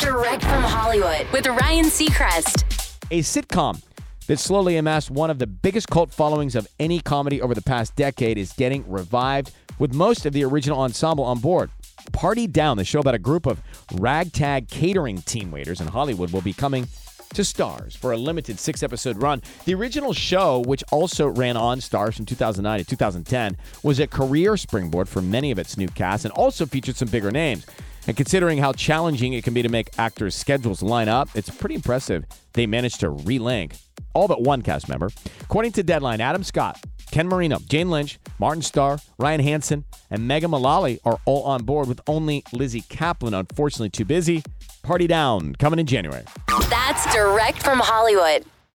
Direct from Hollywood with Ryan Seacrest. A sitcom that slowly amassed one of the biggest cult followings of any comedy over the past decade is getting revived with most of the original ensemble on board. Party Down, the show about a group of ragtag catering team waiters in Hollywood, will be coming to Starz for a limited six episode run. The original show, which also ran on Starz from 2009 to 2010, was a career springboard for many of its new casts and also featured some bigger names. And considering how challenging it can be to make actors' schedules line up, it's pretty impressive they managed to relink all but one cast member. According to Deadline, Adam Scott, Ken Marino, Jane Lynch, Martin Starr, Ryan Hansen, and Megan Mullally are all on board, with only Lizzy Caplan unfortunately too busy. Party down, coming in January. That's direct from Hollywood.